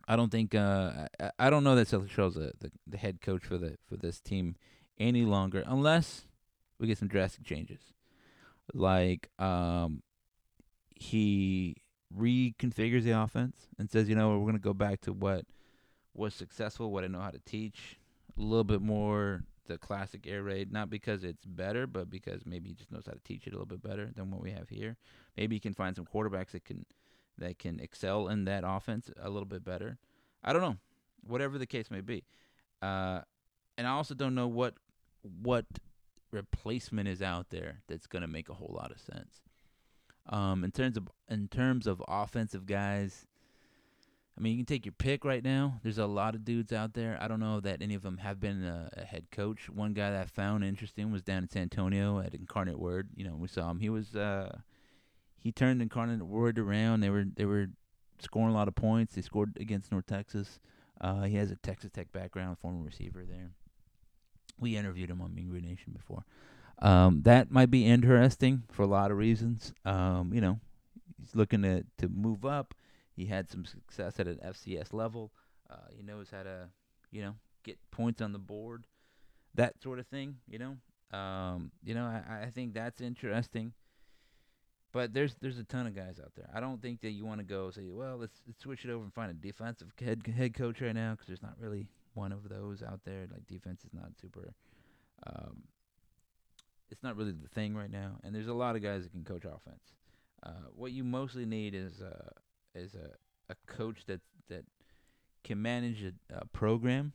I don't think uh, I, I don't know that Seth Littrell's the, the the head coach for the for this team any longer unless we get some drastic changes. Like um he reconfigures the offense and says, you know, we're going to go back to what was successful, what I know how to teach, a little bit more the classic air raid, not because it's better, but because maybe he just knows how to teach it a little bit better than what we have here. Maybe he can find some quarterbacks that can that can excel in that offense a little bit better. I don't know. Whatever the case may be. Uh, and I also don't know what what replacement is out there that's going to make a whole lot of sense. Um, in terms of in terms of offensive guys, I mean, you can take your pick right now. There's a lot of dudes out there. I don't know that any of them have been a, a head coach. One guy that I found interesting was down in San Antonio at Incarnate Word. You know, we saw him. He was uh, he turned Incarnate Word around. They were they were scoring a lot of points. They scored against North Texas. Uh, he has a Texas Tech background, former receiver there. We interviewed him on Green Nation before. Um, that might be interesting for a lot of reasons. Um, you know, he's looking to to move up. He had some success at an FCS level. Uh, he knows how to, you know, get points on the board, that sort of thing. You know, um, you know, I, I think that's interesting. But there's there's a ton of guys out there. I don't think that you want to go say, well, let's, let's switch it over and find a defensive head head coach right now because there's not really one of those out there. Like defense is not super. Um, it's not really the thing right now, and there's a lot of guys that can coach offense. Uh, what you mostly need is uh, is a, a coach that that can manage a, a program.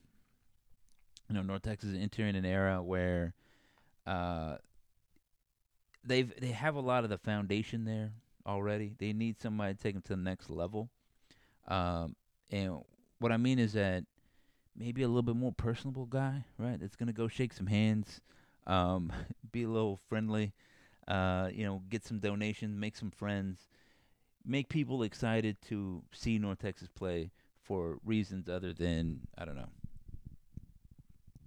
You know, North Texas is entering an era where uh, they've they have a lot of the foundation there already. They need somebody to take them to the next level. Um, and what I mean is that maybe a little bit more personable guy, right? That's gonna go shake some hands, um, be a little friendly, uh, you know, get some donations, make some friends, make people excited to see North Texas play for reasons other than I don't know,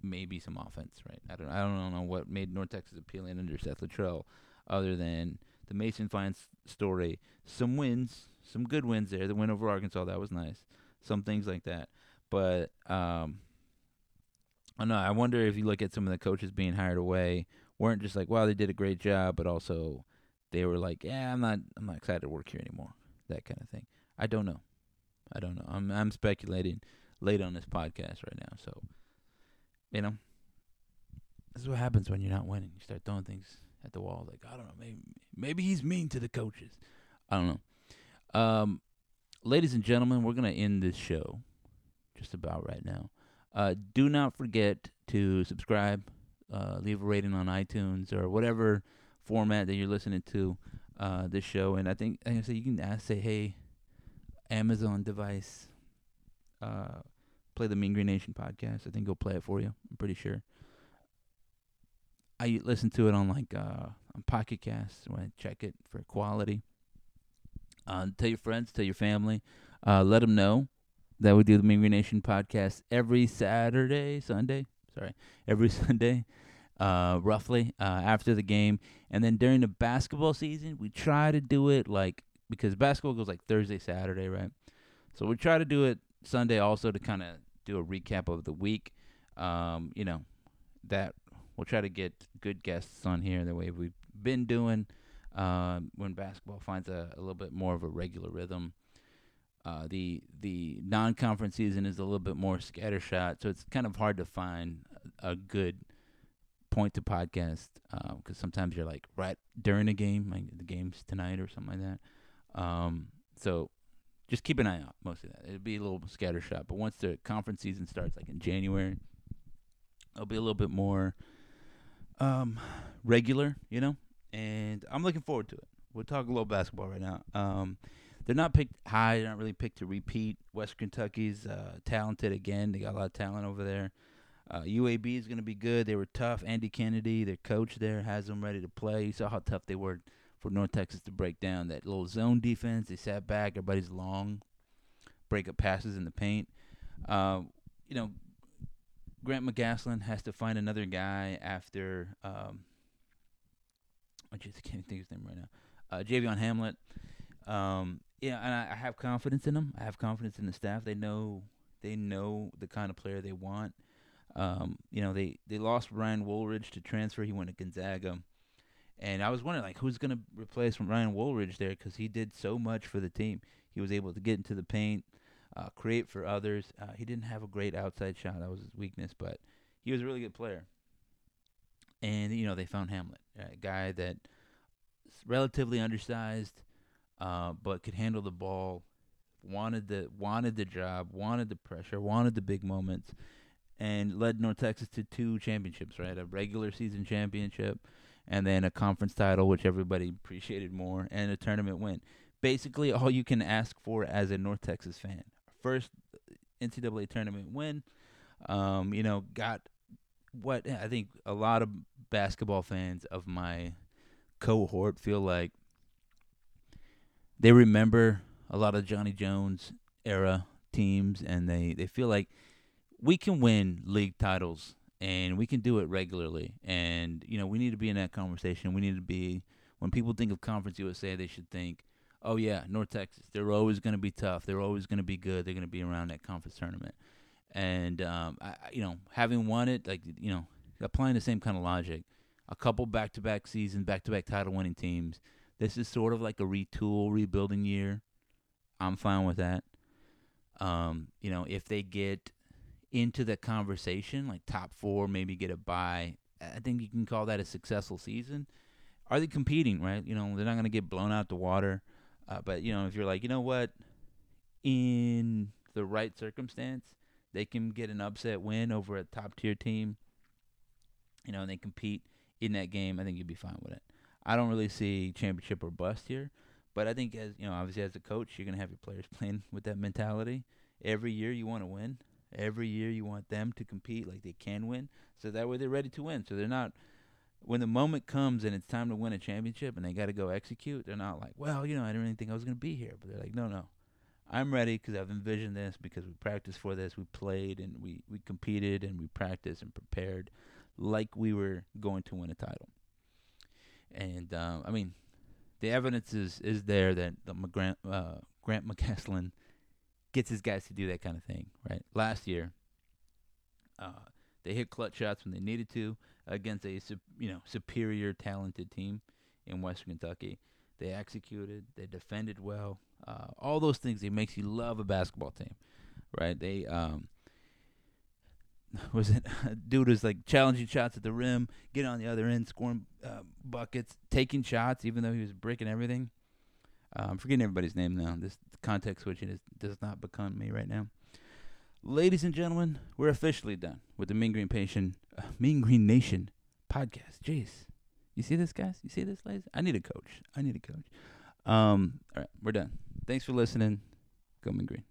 maybe some offense, right? I don't I don't know what made North Texas appealing under Seth Littrell, other than the Mason Fine story, some wins, some good wins there. The win over Arkansas that was nice, some things like that. But um, I don't know. I wonder if you look at some of the coaches being hired away, weren't just like, wow, they did a great job, but also they were like, yeah, I'm not, I'm not excited to work here anymore. That kind of thing. I don't know. I don't know. I'm, I'm speculating late on this podcast right now. So, you know, this is what happens when you're not winning. You start throwing things at the wall. Like, I don't know. Maybe, maybe he's mean to the coaches. I don't know. Um, ladies and gentlemen, we're gonna end this show just about right now. Uh, do not forget to subscribe, uh, leave a rating on iTunes or whatever format that you're listening to uh, this show. And I think, like I said, you can ask, say, hey, Amazon device, uh, play the Mean Green Nation podcast. I think he'll play it for you. I'm pretty sure. I listen to it on like uh, on Pocket Cast when I check it for quality. Uh, tell your friends, tell your family, uh, let them know that we do the Mean Green Nation podcast every Saturday, Sunday, sorry, every Sunday, uh, roughly uh, after the game, and then during the basketball season, we try to do it like because basketball goes like Thursday, Saturday, right? So we try to do it Sunday also to kind of do a recap of the week. Um, you know, that we'll try to get good guests on here the way we've been doing. Um, when basketball finds a, a little bit more of a regular rhythm. Uh, the the non-conference season is a little bit more scattershot, so it's kind of hard to find a good point to podcast because uh, sometimes you're like right during a game, like the game's tonight or something like that. Um, so just keep an eye out. Most of that it'll be a little scattershot, but once the conference season starts, like in January, it'll be a little bit more um, regular, you know. And I'm looking forward to it. We'll talk a little basketball right now. Um, they're not picked high. They're not really picked to repeat. West Kentucky's uh, talented again. They got a lot of talent over there. Uh, UAB is going to be good. They were tough. Andy Kennedy, their coach there, has them ready to play. You saw how tough they were for North Texas to break down that little zone defense. They sat back. Everybody's long, break up passes in the paint. Uh, you know, Grant McCasland has to find another guy after. Um, I just can't think of his name right now. Uh, Javion Hamlet. Um, yeah, and I, I have confidence in them. I have confidence in the staff. They know they know the kind of player they want. Um, you know, they they lost Ryan Woolridge to transfer. He went to Gonzaga, and I was wondering like who's going to replace Ryan Woolridge there because he did so much for the team. He was able to get into the paint, uh, create for others. Uh, he didn't have a great outside shot; that was his weakness, but he was a really good player. And you know, they found Hamlet, a guy that relatively undersized, uh, but could handle the ball. Wanted the wanted the job, wanted the pressure, wanted the big moments, and led North Texas to two championships. Right, a regular season championship, and then a conference title, which everybody appreciated more, and a tournament win. Basically, all you can ask for as a North Texas fan. First NCAA tournament win. Um, you know, got what I think a lot of basketball fans of my cohort feel like they remember a lot of Johnny Jones era teams, and they they feel like we can win league titles and we can do it regularly. And you know, we need to be in that conversation. We need to be when people think of Conference USA, they should think, "Oh yeah, North Texas. They're always going to be tough. They're always going to be good. They're going to be around that conference tournament." And um, I, you know, having won it, like you know, applying the same kind of logic, a couple back-to-back seasons, back-to-back title-winning teams. This is sort of like a retool, rebuilding year. I'm fine with that. Um, you know, if they get into the conversation, like top four, maybe get a bye, I think you can call that a successful season. Are they competing, right? You know, they're not going to get blown out the water. Uh, but, you know, if you're like, you know what, in the right circumstance, they can get an upset win over a top tier team, you know, and they compete in that game, I think you'd be fine with it. I don't really see championship or bust here, but I think as you know, obviously as a coach, you're gonna have your players playing with that mentality. Every year you want to win. Every year you want them to compete like they can win, so that way they're ready to win. So they're not when the moment comes and it's time to win a championship and they got to go execute. They're not like, well, you know, I didn't really think I was gonna be here, but they're like, no, no, I'm ready because I've envisioned this because we practiced for this, we played and we we competed and we practiced and prepared like we were going to win a title. And um, I mean, the evidence is is there that the McGrant, uh, Grant McCasland gets his guys to do that kind of thing, right? Last year, uh, they hit clutch shots when they needed to against a you know superior, talented team in Western Kentucky. They executed, they defended well, uh, all those things. It makes you love a basketball team, right? They um, was it dude was like challenging shots at the rim, getting on the other end, scoring uh, buckets, taking shots, even though he was breaking everything. Uh, I'm forgetting everybody's name now. This context switching is, does not become me right now. Ladies and gentlemen, we're officially done with the Mean Green Nation, uh, Mean Green Nation podcast. Jeez, you see this, guys? You see this, ladies? I need a coach. I need a coach. Um, all right, we're done. Thanks for listening. Go Mean Green.